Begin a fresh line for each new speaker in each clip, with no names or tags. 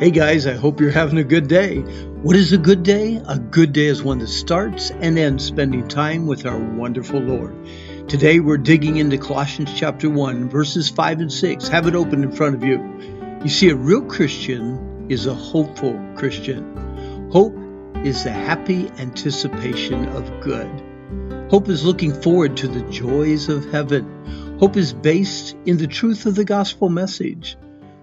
Hey guys, I hope you're having a good day. What is a good day? A good day is one that starts and ends spending time with our wonderful Lord. Today we're digging into Colossians chapter 1, verses 5 and 6. Have it open in front of you. You see, a real Christian is a hopeful Christian. Hope is the happy anticipation of good. Hope is looking forward to the joys of heaven. Hope is based in the truth of the gospel message.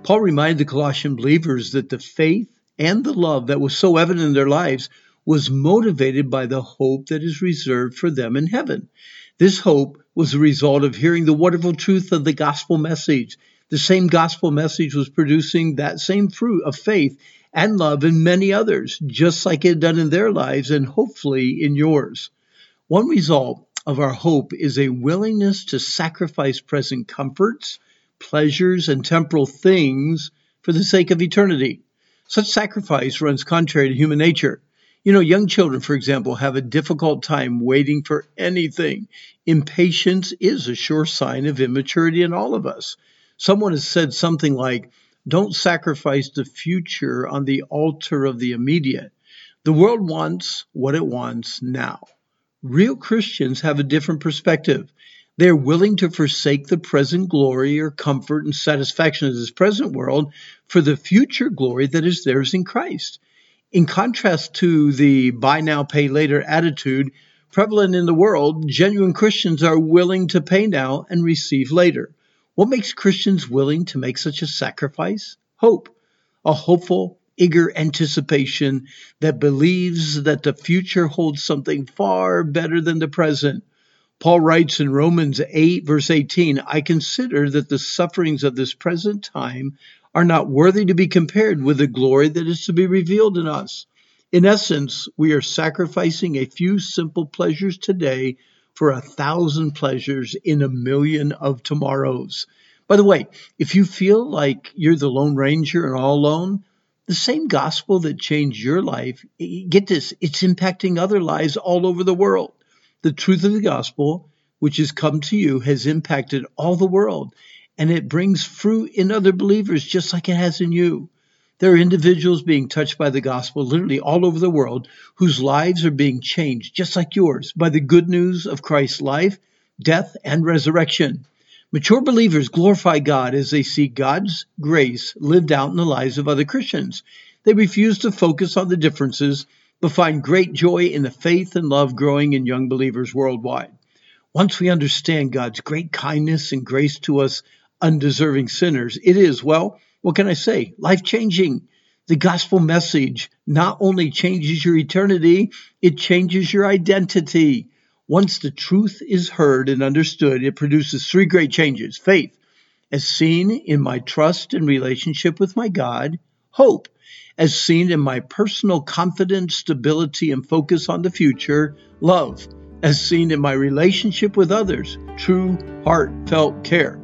Paul reminded the Colossian believers that the faith and the love that was so evident in their lives was motivated by the hope that is reserved for them in heaven. This hope was the result of hearing the wonderful truth of the gospel message. The same gospel message was producing that same fruit of faith and love in many others, just like it had done in their lives and hopefully in yours. One result of our hope is a willingness to sacrifice present comforts pleasures, and temporal things for the sake of eternity. Such sacrifice runs contrary to human nature. You know, young children, for example, have a difficult time waiting for anything. Impatience is a sure sign of immaturity in all of us. Someone has said something like, Don't sacrifice the future on the altar of the immediate. The world wants what it wants now. Real Christians have a different perspective. They are willing to forsake the present glory or comfort and satisfaction of this present world for the future glory that is theirs in Christ. In contrast to the buy now, pay later attitude prevalent in the world, genuine Christians are willing to pay now and receive later. What makes Christians willing to make such a sacrifice? Hope, a hopeful, eager anticipation that believes that the future holds something far better than the present Paul writes in Romans 8, verse 18, I consider that the sufferings of this present time are not worthy to be compared with the glory that is to be revealed in us. In essence, we are sacrificing a few simple pleasures today for a thousand pleasures in a million of tomorrows. By the way, if you feel like you're the Lone Ranger and all alone, the same gospel that changed your life, get this, it's impacting other lives all over the world. The truth of the gospel, which has come to you, has impacted all the world, and it brings fruit in other believers just like it has in you. There are individuals being touched by the gospel literally all over the world whose lives are being changed, just like yours, by the good news of Christ's life, death, and resurrection. Mature believers glorify God as they see God's grace lived out in the lives of other Christians. They refuse to focus on the differences but find great joy in the faith and love growing in young believers worldwide. Once we understand God's great kindness and grace to us undeserving sinners, it is, well, what can I say? Life changing. The gospel message not only changes your eternity, it changes your identity. Once the truth is heard and understood, it produces three great changes faith, as seen in my trust and relationship with my God, hope, as seen in my personal confidence, stability, and focus on the future, love, as seen in my relationship with others, true, heartfelt care.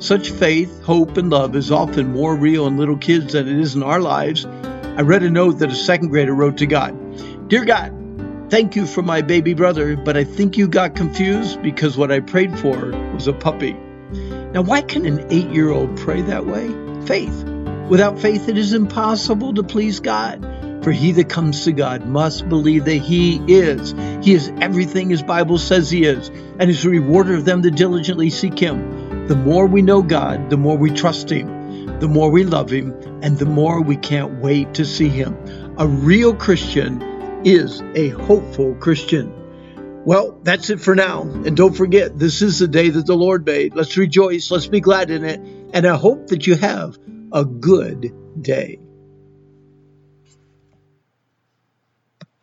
Such faith, hope, and love is often more real in little kids than it is in our lives. I read a note that a second grader wrote to God Dear God, thank you for my baby brother, but I think you got confused because what I prayed for was a puppy. Now, why can an eight year old pray that way? Faith. Without faith, it is impossible to please God. For he that comes to God must believe that he is. He is everything his Bible says he is, and is a rewarder of them that diligently seek him. The more we know God, the more we trust him, the more we love him, and the more we can't wait to see him. A real Christian is a hopeful Christian. Well, that's it for now. And don't forget, this is the day that the Lord made. Let's rejoice. Let's be glad in it. And I hope that you have a good day.